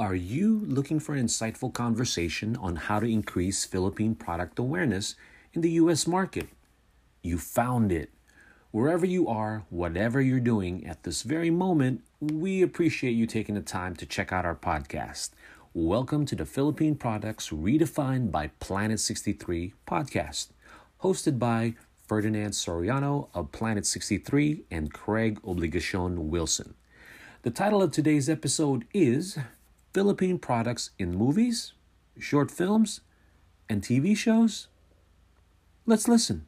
Are you looking for an insightful conversation on how to increase Philippine product awareness in the US market? You found it. Wherever you are, whatever you're doing at this very moment, we appreciate you taking the time to check out our podcast. Welcome to the Philippine Products Redefined by Planet 63 podcast, hosted by Ferdinand Soriano of Planet 63 and Craig Obligacion Wilson. The title of today's episode is Philippine Products in Movies, Short Films, and TV Shows? Let's listen.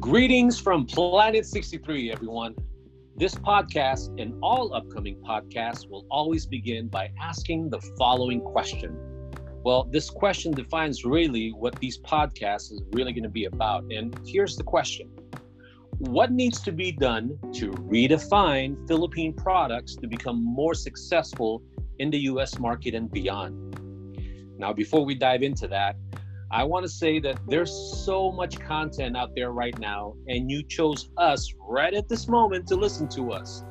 Greetings from Planet 63, everyone. This podcast and all upcoming podcasts will always begin by asking the following question. Well, this question defines really what these podcasts is really going to be about. And here's the question What needs to be done to redefine Philippine products to become more successful in the US market and beyond? Now, before we dive into that, I want to say that there's so much content out there right now, and you chose us right at this moment to listen to us.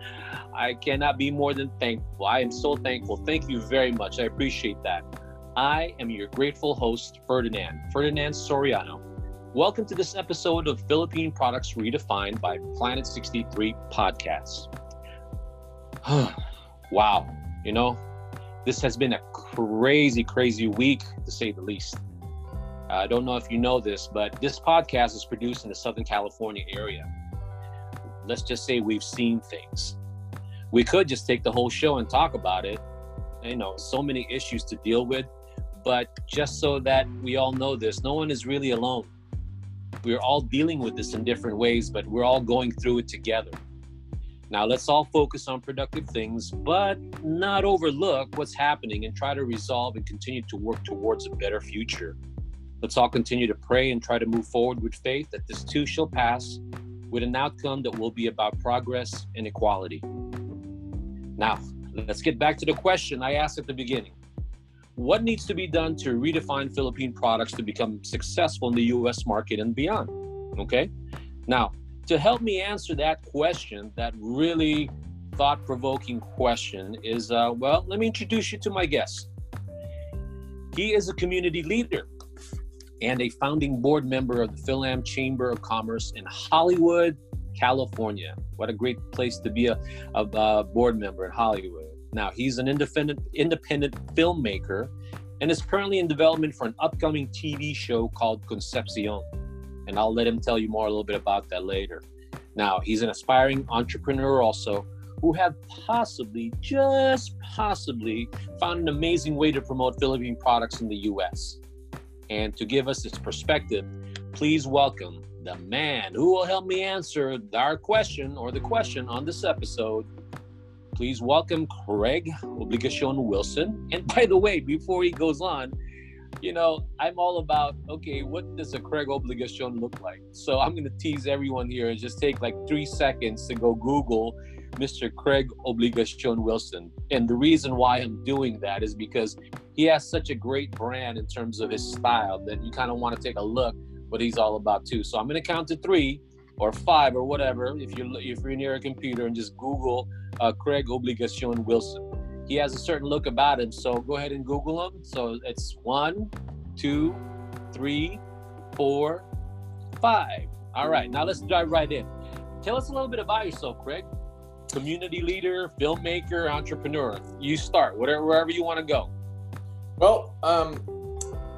I cannot be more than thankful. I am so thankful. Thank you very much. I appreciate that. I am your grateful host, Ferdinand, Ferdinand Soriano. Welcome to this episode of Philippine Products Redefined by Planet 63 Podcasts. wow, you know, this has been a crazy, crazy week to say the least. I don't know if you know this, but this podcast is produced in the Southern California area. Let's just say we've seen things. We could just take the whole show and talk about it. You know, so many issues to deal with, but just so that we all know this, no one is really alone. We're all dealing with this in different ways, but we're all going through it together. Now, let's all focus on productive things, but not overlook what's happening and try to resolve and continue to work towards a better future. Let's all continue to pray and try to move forward with faith that this too shall pass with an outcome that will be about progress and equality. Now, let's get back to the question I asked at the beginning. What needs to be done to redefine Philippine products to become successful in the US market and beyond? Okay. Now, to help me answer that question, that really thought provoking question, is uh, well, let me introduce you to my guest. He is a community leader and a founding board member of the Fil-Am Chamber of Commerce in Hollywood, California. What a great place to be a, a, a board member in Hollywood. Now, he's an independent, independent filmmaker and is currently in development for an upcoming TV show called Concepcion. And I'll let him tell you more a little bit about that later. Now, he's an aspiring entrepreneur also who have possibly, just possibly, found an amazing way to promote Philippine products in the US. And to give us his perspective, please welcome the man who will help me answer our question or the question on this episode. Please welcome Craig Obligacion Wilson. And by the way, before he goes on, you know, I'm all about okay, what does a Craig Obligacion look like? So I'm gonna tease everyone here and just take like three seconds to go Google Mr. Craig Obligacion Wilson. And the reason why I'm doing that is because he has such a great brand in terms of his style that you kind of want to take a look what he's all about too. So I'm going to count to three or five or whatever if you're if you're near a computer and just Google uh, Craig Obligacion Wilson. He has a certain look about him, so go ahead and Google him. So it's one, two, three, four, five. All right, now let's dive right in. Tell us a little bit about yourself, Craig. Community leader, filmmaker, entrepreneur. You start, whatever, wherever you want to go. Well, um,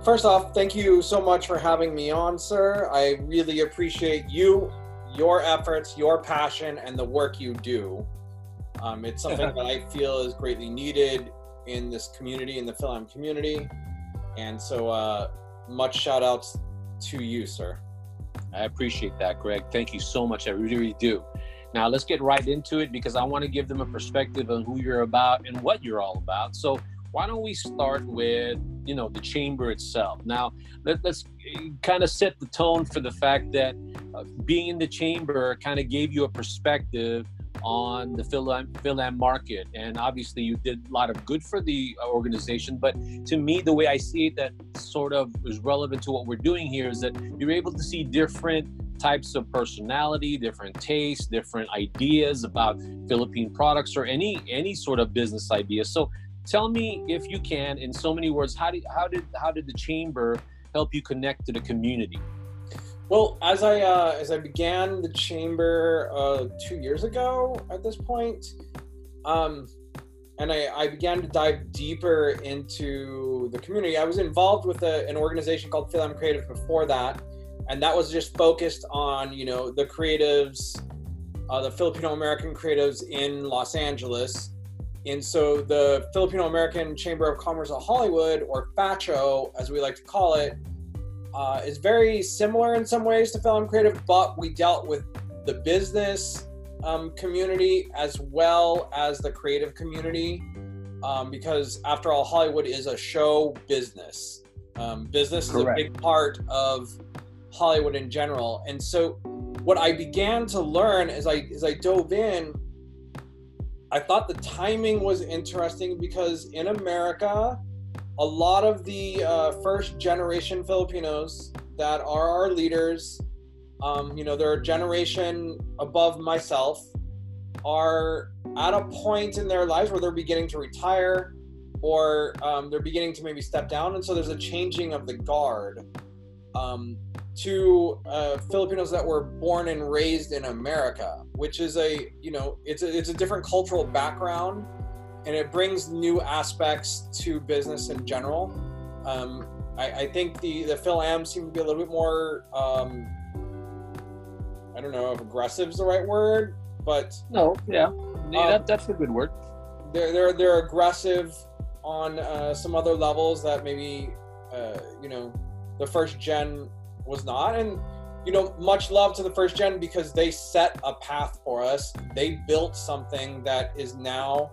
first off, thank you so much for having me on, sir. I really appreciate you, your efforts, your passion, and the work you do. Um, it's something that I feel is greatly needed in this community, in the film community. And so, uh, much shout outs to you, sir. I appreciate that, Greg. Thank you so much. I really, really do. Now, let's get right into it because I want to give them a perspective on who you're about and what you're all about. So, why don't we start with you know the chamber itself now let, us kind of set the tone for the fact that uh, being in the chamber kind of gave you a perspective on the Fil-Am market. And obviously, you did a lot of good for the organization. But to me, the way I see it, that sort of is relevant to what we're doing here is that you're able to see different types of personality, different tastes, different ideas about Philippine products or any any sort of business idea. So tell me if you can in so many words how did how did how did the chamber help you connect to the community? Well, as I uh, as I began the chamber uh, two years ago at this point, um, and I, I, began to dive deeper into the community. I was involved with a, an organization called Fil-Am Creative before that, and that was just focused on you know the creatives, uh, the Filipino American creatives in Los Angeles. And so the Filipino American Chamber of Commerce of Hollywood, or FACHO, as we like to call it, uh, is very similar in some ways to Fil-Am Creative, but we dealt with the business um, community as well as the creative community um, because after all hollywood is a show business um, business Correct. is a big part of hollywood in general and so what i began to learn as i as i dove in i thought the timing was interesting because in america a lot of the uh, first generation Filipinos that are our leaders, um, you know, they're a generation above myself, are at a point in their lives where they're beginning to retire or um, they're beginning to maybe step down. And so there's a changing of the guard um, to uh, Filipinos that were born and raised in America, which is a, you know, it's a, it's a different cultural background and it brings new aspects to business in general. Um, I, I, think the the Fil-Am seem to be a little bit more. Um, I don't know if aggressive is the right word, but no, yeah, yeah um, that, that's a good word. They're they're they're aggressive on uh, some other levels that maybe uh, you know the first gen was not, and you know much love to the first gen because they set a path for us. They built something that is now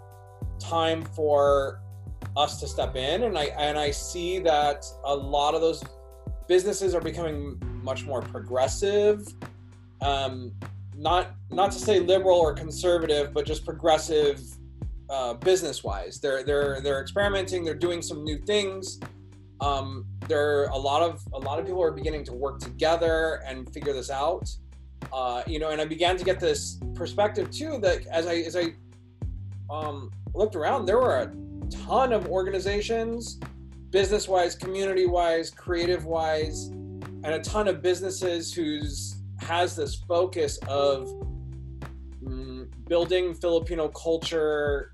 time for us to step in. And I and I see that a lot of those businesses are becoming much more progressive. Um, not not to say liberal or conservative but just progressive uh, business wise they're they're they're experimenting. They're doing some new things um, there are a lot of a lot of people are beginning to work together and figure this out. Uh, you know and I began to get this perspective too that as I as I um, looked around, there were a ton of organizations, business wise, community wise, creative wise, and a ton of businesses whose has this focus of mm, building Filipino culture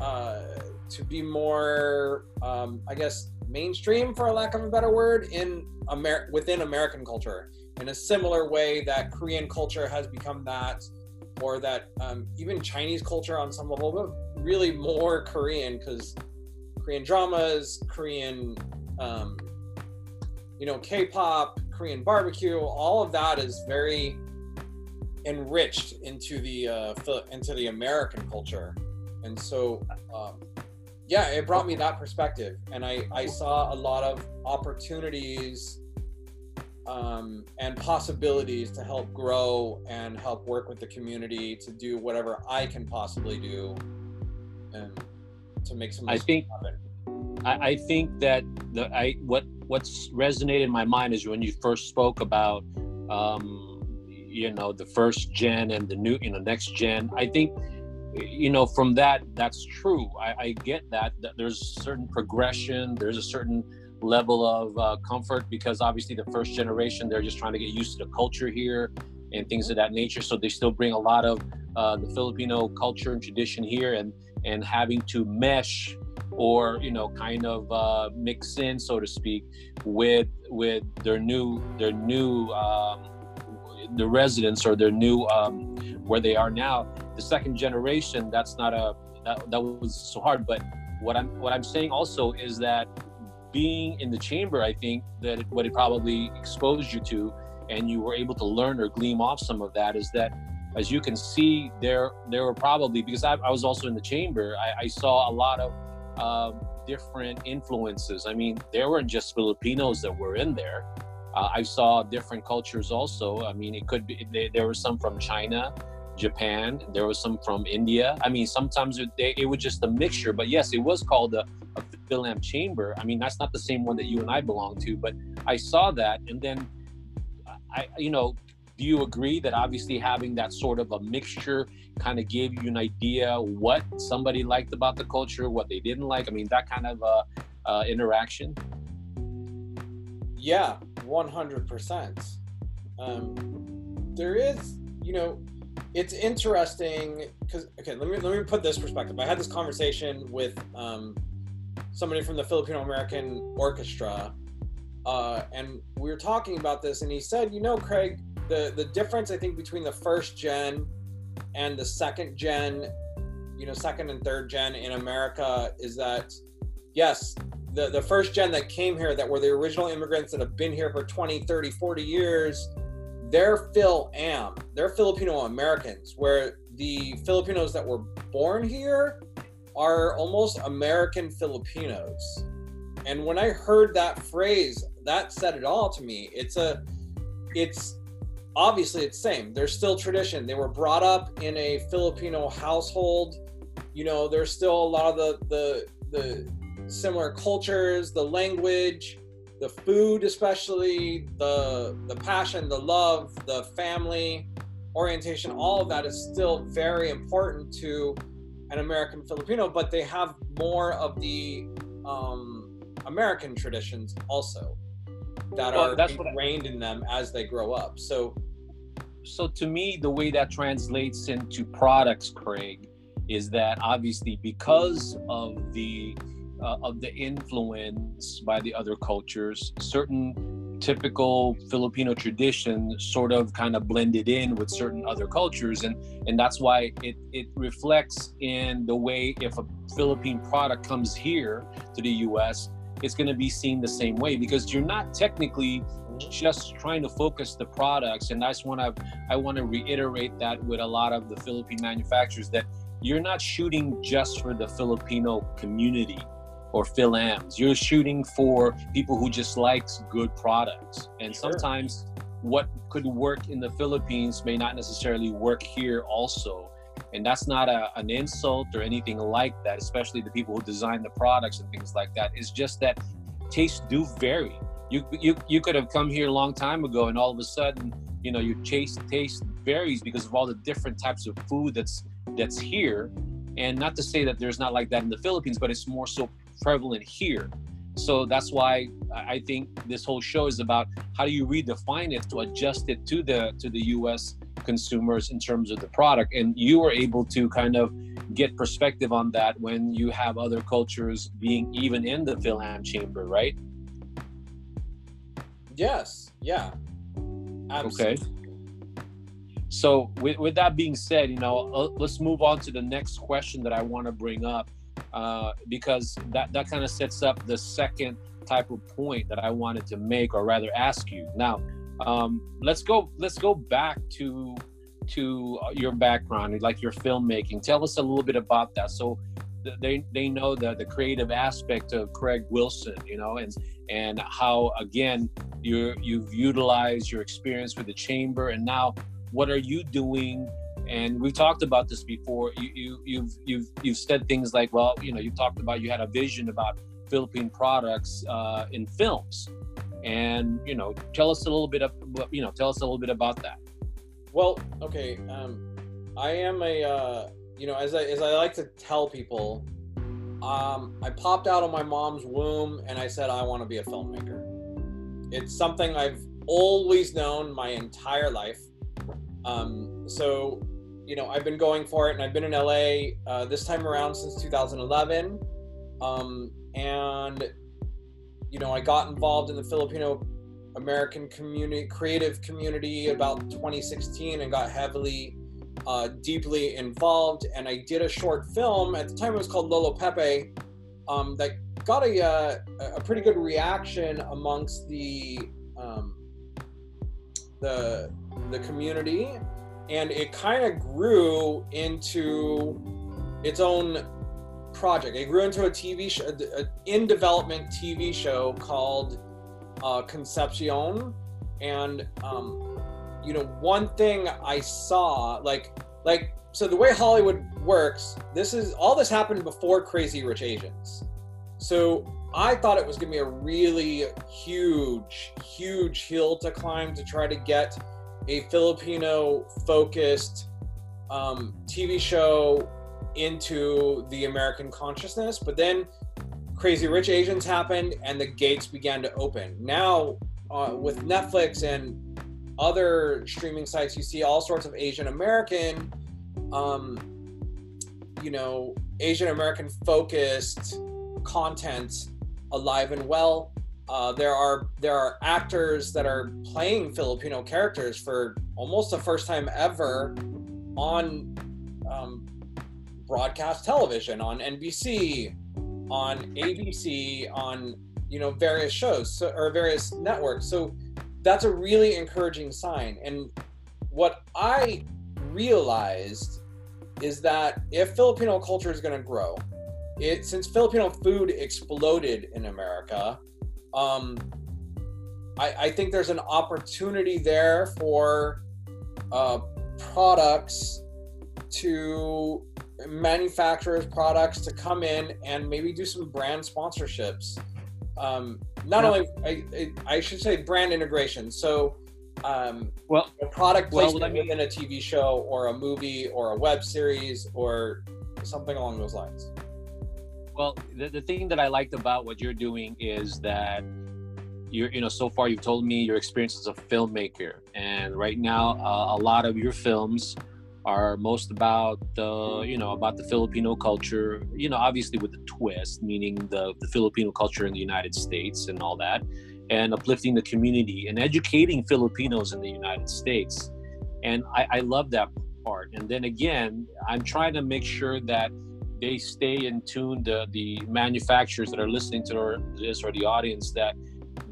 uh, to be more, um, I guess, mainstream, for a lack of a better word, in Amer- within American culture. In a similar way that Korean culture has become that or that um, even Chinese culture on some level, but really more Korean because Korean dramas, Korean, um, you know, K-pop, Korean barbecue, all of that is very enriched into the uh, into the American culture, and so um, yeah, it brought me that perspective, and I I saw a lot of opportunities um, and possibilities to help grow and help work with the community to do whatever I can possibly do and to make some. I think. I, I think that the I what what's resonated in my mind is when you first spoke about um, you know the first gen and the new you know next gen. I think you know from that that's true. I, I get that that there's certain progression. There's a certain level of uh, comfort because obviously the first generation they're just trying to get used to the culture here and things of that nature so they still bring a lot of uh, the filipino culture and tradition here and and having to mesh or you know kind of uh, mix in so to speak with with their new their new um, the residents or their new um, where they are now the second generation that's not a that, that was so hard but what i'm what i'm saying also is that being in the chamber, I think that what it probably exposed you to, and you were able to learn or glean off some of that, is that as you can see, there there were probably because I, I was also in the chamber, I, I saw a lot of um, different influences. I mean, there weren't just Filipinos that were in there. Uh, I saw different cultures also. I mean, it could be there were some from China, Japan. There was some from India. I mean, sometimes it, they, it was just a mixture. But yes, it was called a, a Fil-Am chamber. I mean, that's not the same one that you and I belong to. But I saw that, and then I, you know, do you agree that obviously having that sort of a mixture kind of gave you an idea what somebody liked about the culture, what they didn't like? I mean, that kind of uh, uh, interaction. Yeah, one hundred percent. Um, there is, you know, it's interesting because okay, let me let me put this perspective. I had this conversation with um, somebody from the Filipino American Orchestra, uh, and we were talking about this, and he said, you know, Craig, the the difference I think between the first gen and the second gen, you know, second and third gen in America is that yes, the the first gen that came here that were the original immigrants that have been here for 20, 30, 40 years, they're Fil-Am, they're Filipino Americans, where the Filipinos that were born here are almost American Filipinos. And when I heard that phrase, that said it all to me. It's a it's obviously it's same. There's still tradition. They were brought up in a Filipino household. You know, there's still a lot of the the the similar cultures, the language, the food, especially the the passion, the love, the family orientation. All of that is still very important to an American Filipino, but they have more of the um, American traditions also that well, are ingrained I, in them as they grow up. So so to me, the way that translates into products, Craig, is that obviously because of the uh, of the influence by the other cultures, certain typical Filipino traditions sort of kind of blended in with certain other cultures, and and that's why it it reflects in the way if a Philippine product comes here to the U.S it's going to be seen the same way because you're not technically just trying to focus the products and i just want to i want to reiterate that with a lot of the philippine manufacturers that you're not shooting just for the filipino community or Fil-Am's. You're shooting for people who just likes good products. And sure. sometimes what could work in the Philippines may not necessarily work here also and that's not a, an insult or anything like that especially the people who design the products and things like that it's just that tastes do vary you you, you could have come here a long time ago and all of a sudden you know your taste taste varies because of all the different types of food that's that's here and not to say that there's not like that in the philippines but it's more so prevalent here. So that's why i think this whole show is about how do you redefine it to adjust it to the to the us consumers in terms of the product. And you are able to kind of get perspective on that when you have other cultures being even in the Fil-Am chamber right? Yes. Yeah. Absolutely. okay so with, with that being said you know uh, let's move on to the next question that i want to bring up uh, because that, that kind of sets up the second type of point that i wanted to make or rather ask you now um, let's go. Let's go back to to uh, your background, like your filmmaking. Tell us a little bit about that, so they they know the the creative aspect of Craig Wilson, you know, and and how again you you've utilized your experience with the chamber, and now what are you doing? And we've talked about this before. You, you you've you've you've said things like, well, you know, you talked about you had a vision about Philippine products uh, in films. And you know tell us a little bit of you know tell us a little bit about that. Well okay um i am a uh you know as i as i like to tell people um i popped out of my mom's womb and i said i want to be a filmmaker. It's something i've always known my entire life. Um so you know i've been going for it and i've been in la uh, this time around since 2011 um and you know, I got involved in the Filipino American community, creative community about 2016 and got heavily, uh, deeply involved. And I did a short film. At the time, it was called Lolo Pepe, um, that got a, uh, a pretty good reaction amongst the um, the the community, and it kind of grew into its own project. It grew into a TV show, an in development TV show called uh, Concepcion. And, um, you know, one thing I saw, like, like so the way Hollywood works, this is all this happened before Crazy Rich Asians. So I thought it was going to be a really huge, huge hill to climb to try to get a Filipino focused um, TV show into the American consciousness. But then Crazy Rich Asians happened and the gates began to open. Now, uh, with Netflix and other streaming sites, you see all sorts of Asian American, um, you know, Asian American focused content alive and well. Uh, there are there are actors that are playing Filipino characters for almost the first time ever on um, broadcast television, on NBC, on ABC, on you know various shows so, or various networks. So that's a really encouraging sign. And what I realized is that if Filipino culture is going to grow, it since Filipino food exploded in America, um, I, I think there's an opportunity there for uh, products to manufacturers products to come in and maybe do some brand sponsorships. Um, not yeah. only I, I, should say brand integration. So um, well a product placement well, me, within a tv show or a movie or a web series or something along those lines well the, the thing that i liked about what you're doing is that you're you know so far you've told me your experience as a filmmaker. And right now uh, a lot of your films are most about the you know about the filipino culture you know obviously with the twist meaning the the filipino culture in the united states and all that and uplifting the community and educating filipinos in the united states. And i, I love that part. And then again i'm trying to make sure that they stay in tune the the manufacturers that are listening to this or the audience that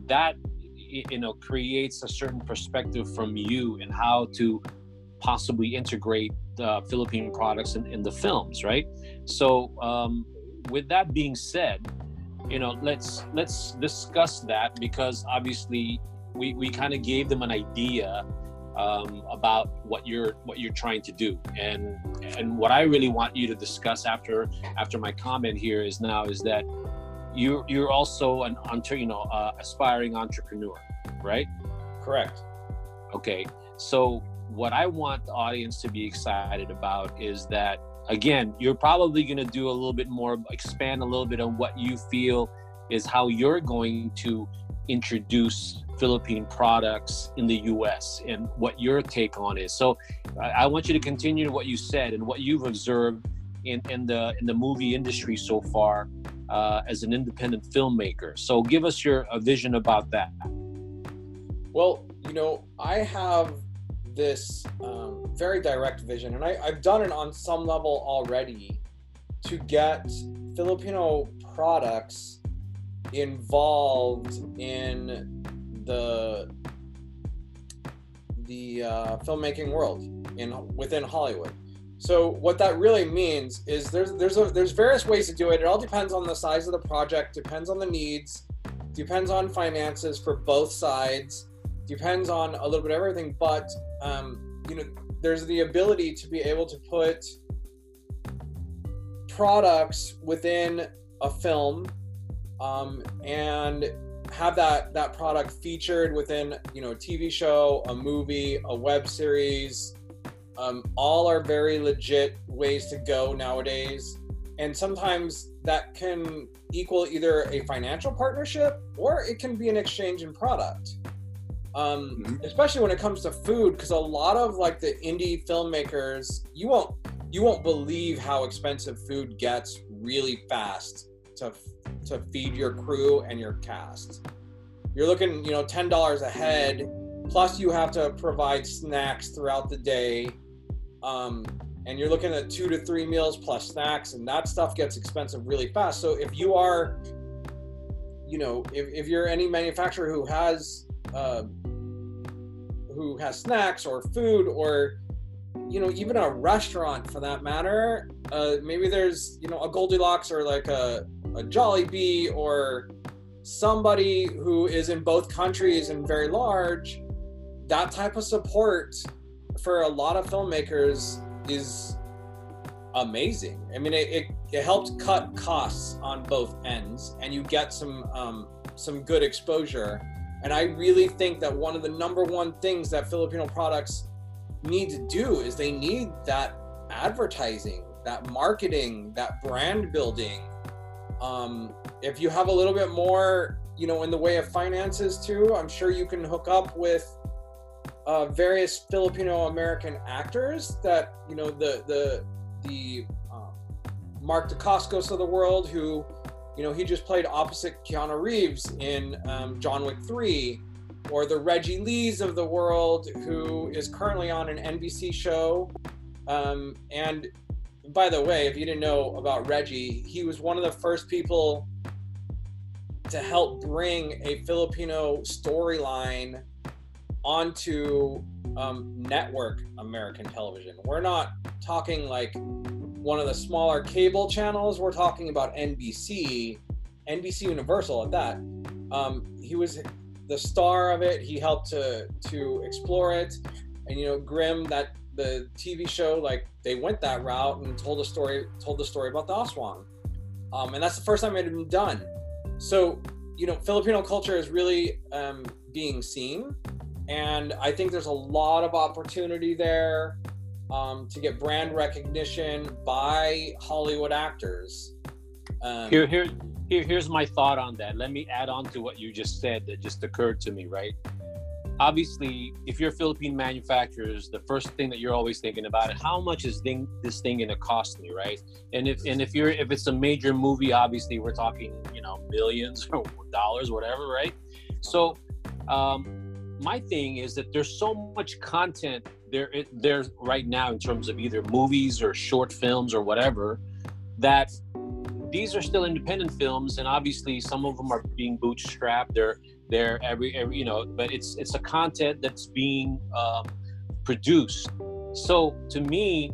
that you know creates a certain perspective from you and how to possibly integrate uh, Philippine products in, in, the films, right? So, um, with that being said, you know, let's let's discuss that because obviously we, we kind of gave them an idea um, about what you're what you're trying to do, and and what I really want you to discuss after after my comment here is now is that you're you're also an you know uh, aspiring entrepreneur, right? Correct. Okay, so what I want the audience to be excited about is that again, you're probably going to do a little bit more, expand a little bit on what you feel is how you're going to introduce Philippine products in the US and what your take on is. So I want you to continue what you said and what you've observed in, in the in the movie industry so far uh, as an independent filmmaker. So give us your vision about that. Well, you know, I have this um, very direct vision, and I, I've done it on some level already to get Filipino products involved in the the uh, filmmaking world in within Hollywood. So what that really means is there's there's a, there's various ways to do it. It all depends on the size of the project, depends on the needs, depends on finances for both sides, depends on a little bit of everything. But um, you know, there's the ability to be able to put products within a film um, and have that that product featured within you know a TV show, a movie, a web series. Um, all are very legit ways to go nowadays, and sometimes that can equal either a financial partnership or it can be an exchange in product um, mm-hmm. especially when it comes to food because a lot of like the indie filmmakers you won't you won't believe how expensive food gets really fast to to feed your crew and your cast. You're looking you know $10 a head plus you have to provide snacks throughout the day. Um, and you're looking at two to three meals plus snacks and that stuff gets expensive really fast. So if you are you know if, if you're any manufacturer who has uh, who has snacks or food or you know even a restaurant for that matter uh, maybe there's you know a goldilocks or like a, a Jollibee or somebody who is in both countries and very large that type of support for a lot of filmmakers is amazing. I mean, it, it, it helps cut costs on both ends, and you get some um, some good exposure. And I really think that one of the number one things that Filipino products need to do is they need that advertising, that marketing, that brand building. Um, if you have a little bit more, you know, in the way of finances too, I'm sure you can hook up with uh, various Filipino American actors that you know the the the um, Mark Dacascos of the world who you know he just played opposite Keanu Reeves in um, John Wick 3 or the Reggie Lees of the world who is currently on an NBC show. Um, and by the way if you didn't know about Reggie he was one of the first people to help bring a Filipino storyline onto um, network American television. We're not talking like one of the smaller cable channels. We're talking about NBC, NBC Universal at that. Um, he was the star of it. He helped to to explore it, and you know, Grimm that the TV show like they went that route and told a story told the story about the Aswang, um, and that's the first time it had been done. So you know, Filipino culture is really um, being seen and I think there's a lot of opportunity there um, to get brand recognition by Hollywood actors. Um, here, here, here, here's my thought on that. Let me add on to what you just said that just occurred to me, right? Obviously, if you're a Philippine manufacturers, the first thing that you're always thinking about is how much is thing, this thing going to cost me, right? And if and if you're if it's a major movie, obviously we're talking you know millions or dollars, whatever, right? So um, my thing is that there's so much content there there's right now in terms of either movies or short films or whatever that these are still independent films and obviously some of them are being bootstrapped they're they're every every you know but it's it's a content that's being um, produced so to me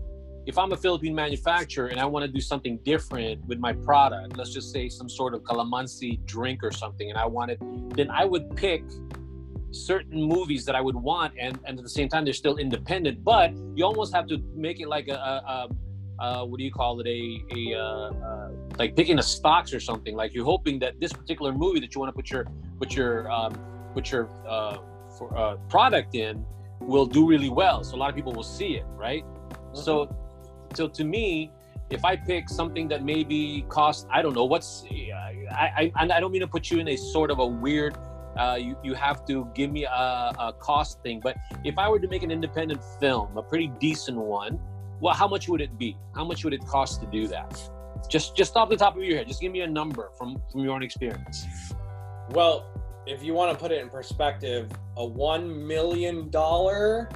if i'm a philippine manufacturer and i want to do something different with my product let's just say some sort of calamansi drink or something and i want it then i would pick certain movies that I would want, and, and at the same time they're still independent. But you almost have to make it like a, a, a what do you call it? A, a uh, uh, like picking a stocks or something. Like you're hoping that this particular movie that you want to put your put your um, put your uh, for, uh, product in will do really well. So a lot of people will see it, right? Mm-hmm. So so to me, if I pick something that maybe cost, I don't know, what's, I, I, I don't mean to put you in a sort of a weird uh, you, you have to give me a, a, cost thing. But if I were to make an independent film, a pretty decent one, well, how much would it be? How much would it cost to do that? Just just off the top of your head, just give me a number from from your own experience. Well, if you want to put it in perspective, a one million dollar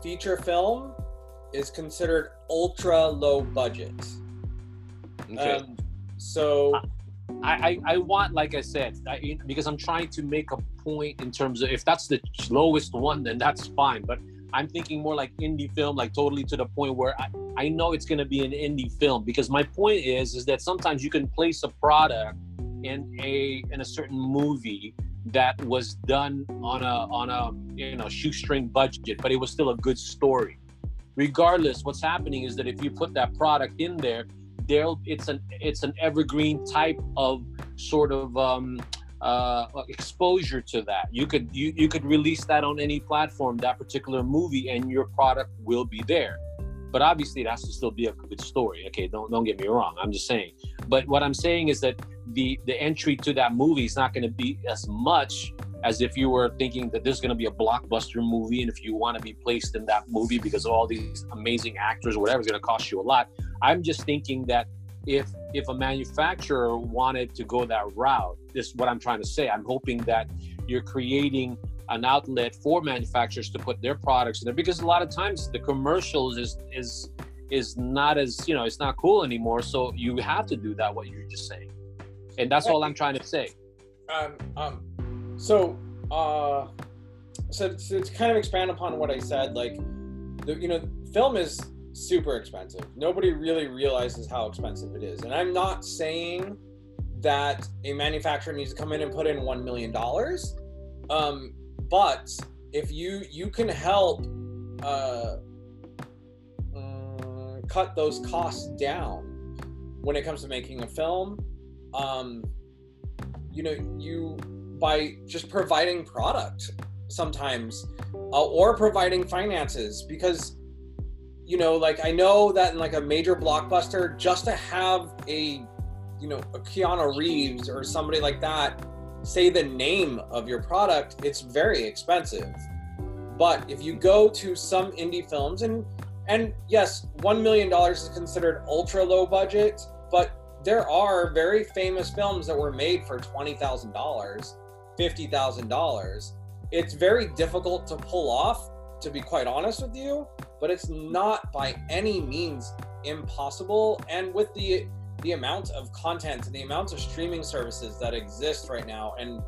feature film is considered ultra low budget. Okay. Um, so I, I, I want, like I said, I, because I'm trying to make a point in terms of if that's the lowest one, then that's fine. But I'm thinking more like indie film, like totally to the point where I, I know it's going to be an indie film. Because my point is, is that sometimes you can place a product in a in a certain movie that was done on a on a you know shoestring budget, but it was still a good story. Regardless, what's happening is that if you put that product in there, there it's an it's an evergreen type of sort of um, uh, exposure to that. You could you, you could release that on any platform, that particular movie, and your product will be there. But obviously, it has to still be a good story. Okay, don't don't get me wrong. I'm just saying. But what I'm saying is that the the entry to that movie is not going to be as much as if you were thinking that there's going to be a blockbuster movie and if you want to be placed in that movie because of all these amazing actors or whatever is going to cost you a lot i'm just thinking that if if a manufacturer wanted to go that route this is what i'm trying to say. I'm hoping that you're creating an outlet for manufacturers to put their products in there because a lot of times the commercials is is is not as you know it's not cool anymore. So you have to do that what you're just saying. And that's all i'm trying to say. Um, um so, uh, so, to kind of expand upon what I said, like, the, you know, film is super expensive. Nobody really realizes how expensive it is. And I'm not saying that a manufacturer needs to come in and put in $1 million. Um, but if you, you can help, uh, um, cut those costs down when it comes to making a film. Um, you know, you by just providing product sometimes uh, or providing finances because you know like i know that in like a major blockbuster just to have a you know a keanu reeves or somebody like that say the name of your product it's very expensive but if you go to some indie films and and yes, one million dollars is considered ultra low budget, but there are very famous films that were made for twenty thousand dollars, fifty thousand dollars. It's very difficult to pull off, to be quite honest with you, but it's not by any means impossible. And with the the amount of content and the amount of streaming services that exist right now, and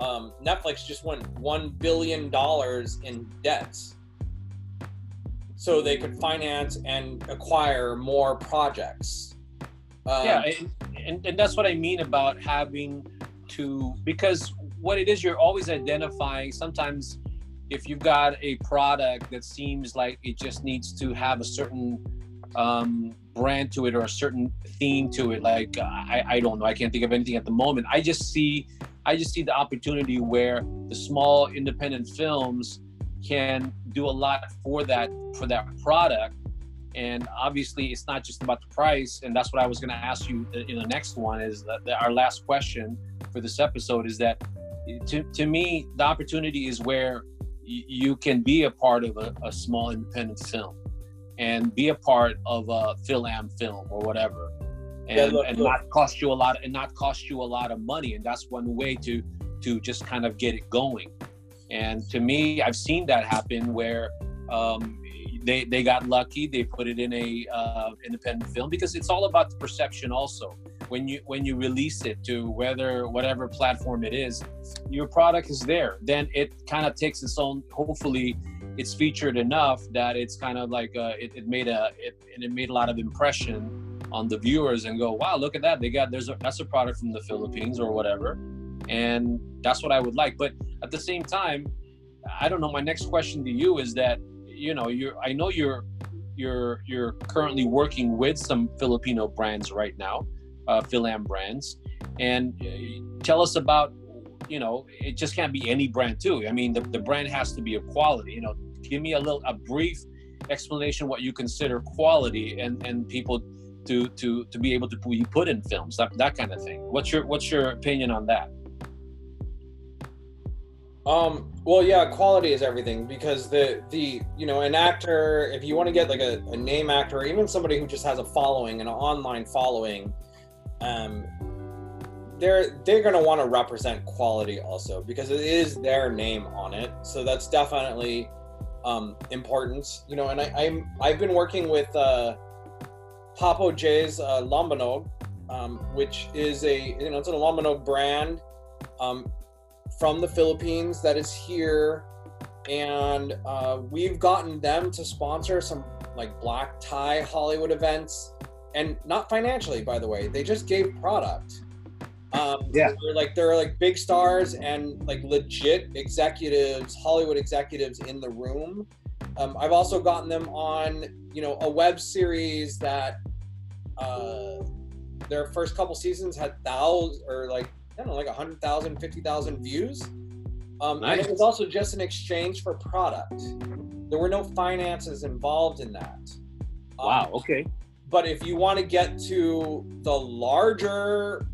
um, Netflix just went one billion dollars in debts so they could finance and acquire more projects. Um, yeah, and, and, and that's what I mean about having to because what it is you're always identifying sometimes if you've got a product that seems like it just needs to have a certain um, brand to it or a certain theme to it like I, I don't know i can't think of anything at the moment. I just see i just see the opportunity where the small independent films can do a lot for that for that product. And obviously it's not just about the price and that's what i was going to ask you in the next one is that, our last question for this episode is that to, to me the opportunity is where you can be a part of a, a, small independent film and be a part of a film film or whatever and, yeah, look, and look. not cost you a lot and not cost you a lot of money and that's one way to to just kind of get it going and to me, I've seen that happen where um, they they got lucky. They put it in a uh, independent film because it's all about the perception. Also, when you when you release it to whether whatever platform it is, your product is there. Then it kind of takes its own. Hopefully, it's featured enough that it's kind of like uh, it, it made a it, and it made a lot of impression on the viewers and go, wow, look at that. They got there's a that's a product from the Philippines or whatever and that's what I would like. But at the same time, I don't know. My next question to you is that you know you're I know you're you're you're currently working with some Filipino brands right now, uh, Fil-Am brands, and uh, tell us about you know it just can't be any brand too. I mean the, the brand has to be of quality. You know, give me a little a brief explanation what you consider quality and and people to to to be able to be put in films that that kind of thing. What's your what's your opinion on that? Um, well, yeah, quality is everything because the the you know an actor, if you want to get like a, a name actor, or even somebody who just has a following, an online following, um, they're they're gonna want to represent quality also because it is their name on it. So that's definitely um, important, you know. And I, I'm I've been working with uh, Papo J's uh, Lambanog, um, which is a you know it's a Lambanog brand. Um, from the Philippines that is here, and uh, we've gotten them to sponsor some like black tie Hollywood events, and not financially, by the way. They just gave product. Um, yeah, they're like they're like big stars and like legit executives, Hollywood executives in the room. Um, I've also gotten them on, you know, a web series that uh, their first couple seasons had thousands or like I don't know, like 100,000, 50,000 views. Um, nice. And it was also just an exchange for product. There were no finances involved in that. Um, wow. Okay. But if you want to get to the larger,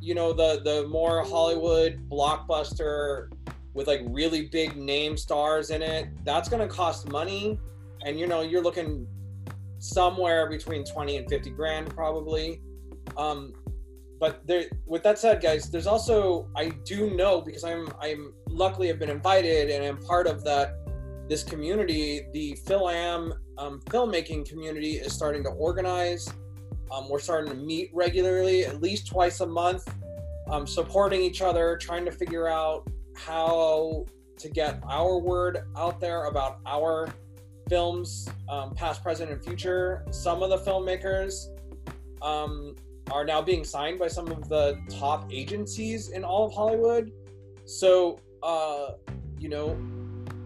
you know, the the more Hollywood blockbuster with like really big name stars in it, that's going to cost money, and you know, you're looking somewhere between 20 and 50 grand probably. Um, but there with that said guys there's also i do know because i'm i'm luckily have been invited and i'm part of that this community the Fil-Am um, filmmaking community is starting to organize um, we're starting to meet regularly at least twice a month um, supporting each other trying to figure out how to get our word out there about our films um, past present and future some of the filmmakers um, are now being signed by some of the top agencies in all of Hollywood. So, uh, you know,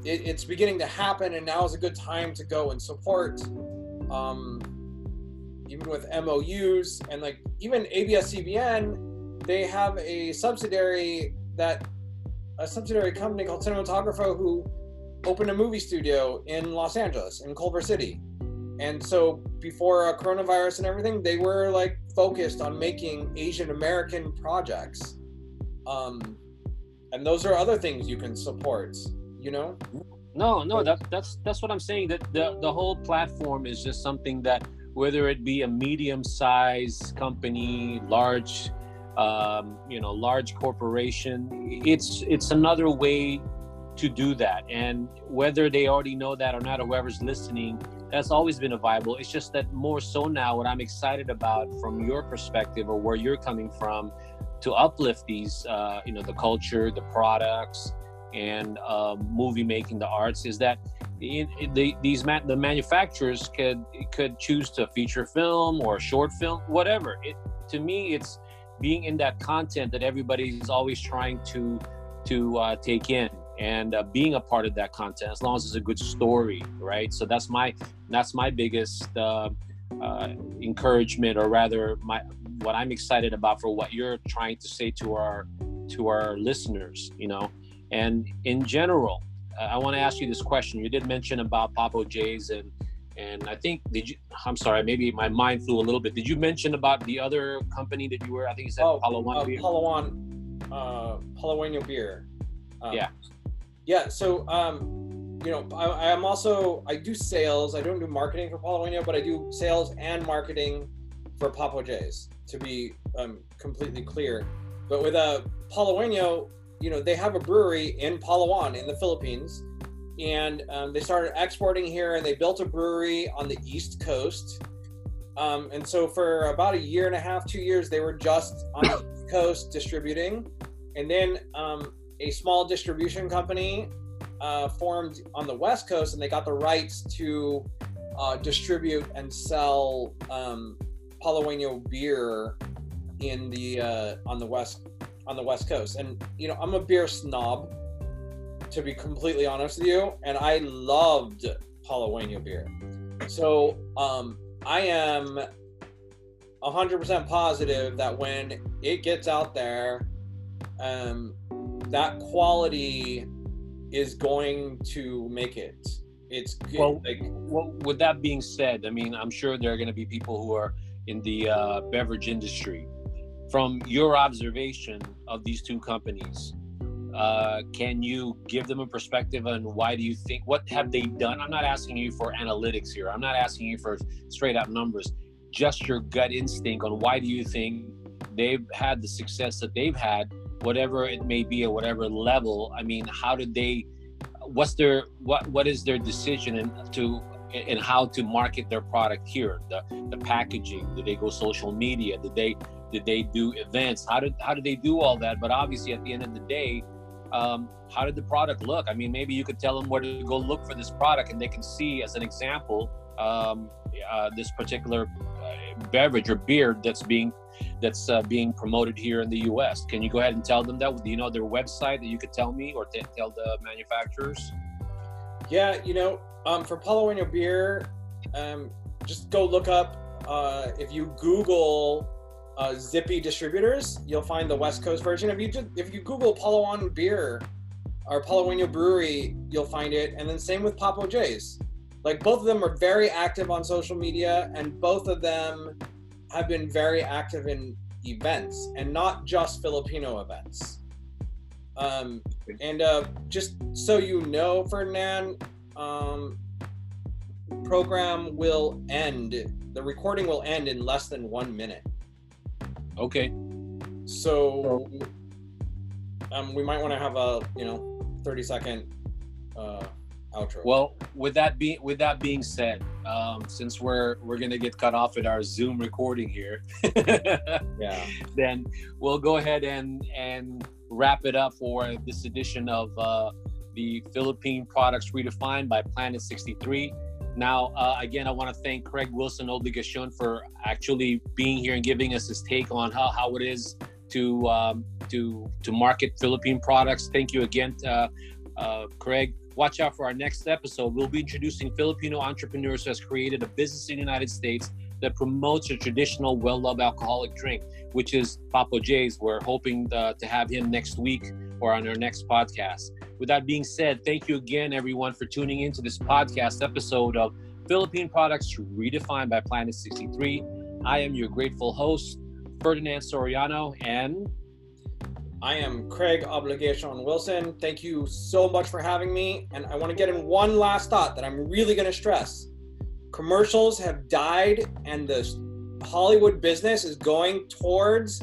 it, it's beginning to happen, and now is a good time to go and support um, even with MOUs and like even ABS-CBN, they have a subsidiary that a subsidiary company called Cinematografo who opened a movie studio in Los Angeles in Culver City. And so before uh, coronavirus and everything, they were like focused on making Asian American projects. Um, and those are other things you can support, you know? No, no, that, that's that's what I'm saying. That the the whole platform is just something that whether it be a medium-sized company, large, um, you know, large corporation, it's it's another way to do that. And whether they already know that or not, or whoever's listening, that's always been a viable. It's just that more so now, what I'm excited about from your perspective or where you're coming from, to uplift these, uh, you know, the culture, the products, and um, movie making, the arts, is that the these ma- the manufacturers could could choose to feature film or short film, whatever. It to me, it's being in that content that everybody's always trying to to uh, take in and uh, being a part of that content as long as it's a good story right so that's my that's my biggest uh, uh, encouragement or rather my what i'm excited about for what you're trying to say to our to our listeners you know and in general i want to ask you this question you did mention about Papo J's and and i think did you i'm sorry maybe my mind flew a little bit did you mention about the other company that you were i think you said oh, Palawan uh, beer? Palawan, uh, Palaweño beer. Um, Yeah. Yeah. So, um, you know, I, I'm also I do sales. I don't do marketing for Palaweño, but I do sales and marketing for Papo J's. To be um, completely clear, but with a uh, Palaweño, you know, they have a brewery in Palawan in the Philippines, and um, they started exporting here, and they built a brewery on the East Coast. Um, and so for about a year and a half, two years, they were just on the East Coast distributing, and then um, a small distribution company uh, formed on the West Coast, and they got the rights to uh, distribute and sell um, beer in the uh, on the west on the West Coast. And you know, I'm a beer snob, to be completely honest with you, and I loved Palaweño beer. So um, I am 100% positive that when it gets out there, um, that quality is going to make it. It's well, like well. With that being said, I mean, I'm sure there are going to be people who are in the uh, beverage industry. From your observation of these two companies, uh, can you give them a perspective on why do you think what have they done? I'm not asking you for analytics here. I'm not asking you for straight out numbers. Just your gut instinct on why do you think they've had the success that they've had whatever it may be at whatever level i mean how did they what's their what what is their decision and to and how to market their product here the the packaging did they go social media did they did they do events how did how did they do all that but obviously at the end of the day um, how did the product look i mean maybe you could tell them where to go look for this product and they can see as an example um, uh, this particular uh, beverage or beer that's being that's uh, being promoted here in the U.S. Can you go ahead and tell them that? Do you know their website that you could tell me or t- tell the manufacturers? Yeah, you know, um, for Palaweño beer, um, just go look up. Uh, if you Google uh, Zippy distributors, you'll find the West Coast version. If you just, if you Google Palawan beer or Palaweño brewery, you'll find it. And then same with Papo J's. Like both of them are very active on social media, and both of them have been very active in events and not just Filipino events. Um, and uh, just so you know, Ferdinand, um, program will end. The recording will end in less than one minute. Okay. So um, we might want to have a you know thirty second uh, outro. Well, with that being with that being said, um, since we're we're gonna get cut off at our Zoom recording here, yeah, then we'll go ahead and and wrap it up for this edition of uh, the Philippine Products Redefined by Planet 63. Now, uh, again, I want to thank Craig Wilson Obligacion for actually being here and giving us his take on how, how it is to um, to to market Philippine products. Thank you again, uh, uh, Craig. Watch out for our next episode. We'll be introducing Filipino entrepreneurs who has created a business in the United States that promotes a traditional, well loved alcoholic drink, which is Papo J's. We're hoping uh, to have him next week or on our next podcast. With that being said, thank you again, everyone, for tuning into this podcast episode of Philippine Products Redefined by Planet 63. I am your grateful host, Ferdinand Soriano, and I am Craig Obligacion Wilson. Thank you so much for having me. And I want to get in one last thought that I'm really going to stress. Commercials have died, and the Hollywood business is going towards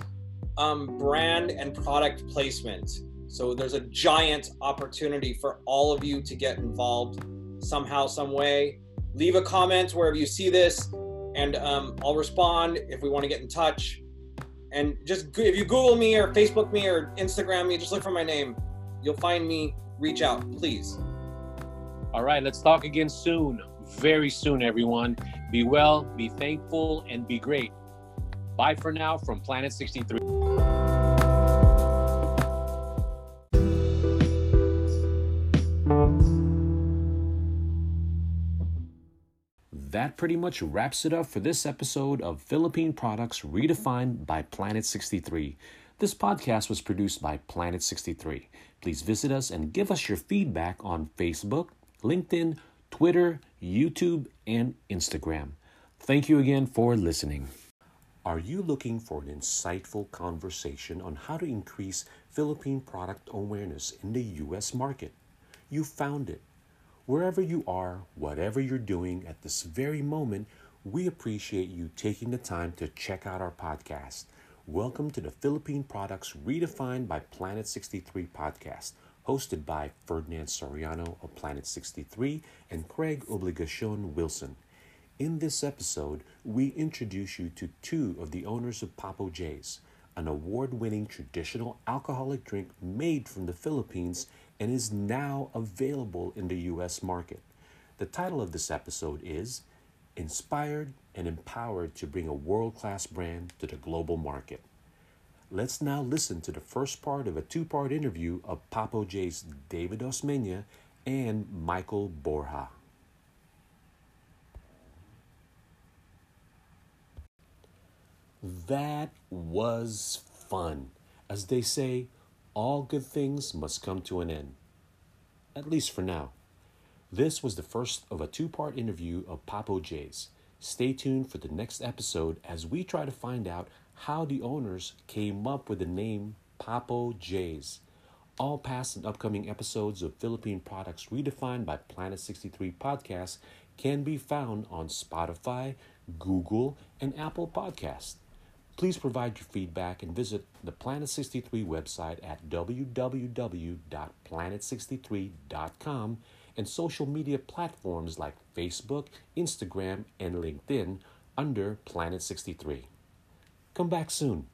um, brand and product placement. So there's a giant opportunity for all of you to get involved somehow, some way. Leave a comment wherever you see this, and um, I'll respond if we want to get in touch and just if you Google me or Facebook me or Instagram me, just look for my name. You'll find me. Reach out, please. All right, let's talk again soon. Very soon, everyone. Be well, be thankful, and be great. Bye for now from Planet 63. Pretty much wraps it up for this episode of Philippine Products Redefined by Planet 63. This podcast was produced by Planet 63. Please visit us and give us your feedback on Facebook, LinkedIn, Twitter, YouTube, and Instagram. Thank you again for listening. Are you looking for an insightful conversation on how to increase Philippine product awareness in the U.S. market? You found it. Wherever you are, whatever you're doing at this very moment, we appreciate you taking the time to check out our podcast. Welcome to the Philippine Products Redefined by Planet 63 podcast, hosted by Ferdinand Soriano of Planet 63 and Craig Obligacion Wilson. In this episode, we introduce you to two of the owners of Papo J's, an award winning traditional alcoholic drink made from the Philippines and is now available in the US market. The title of this episode is Inspired and Empowered to Bring a World Class Brand to the Global Market. Let's now listen to the first part of a two part interview of Papo J's David Osmeña and Michael Borja. That was fun. As they say, all good things must come to an end. At least for now. This was the first of a two part interview of Papo J's. Stay tuned for the next episode as we try to find out how the owners came up with the name Papo J's. All past and upcoming episodes of Philippine Products Redefined by Planet 63 podcast can be found on Spotify, Google, and Apple Podcasts. Please provide your feedback and visit the Planet 63 website at www.planet63.com and social media platforms like Facebook, Instagram, and LinkedIn under Planet 63. Come back soon.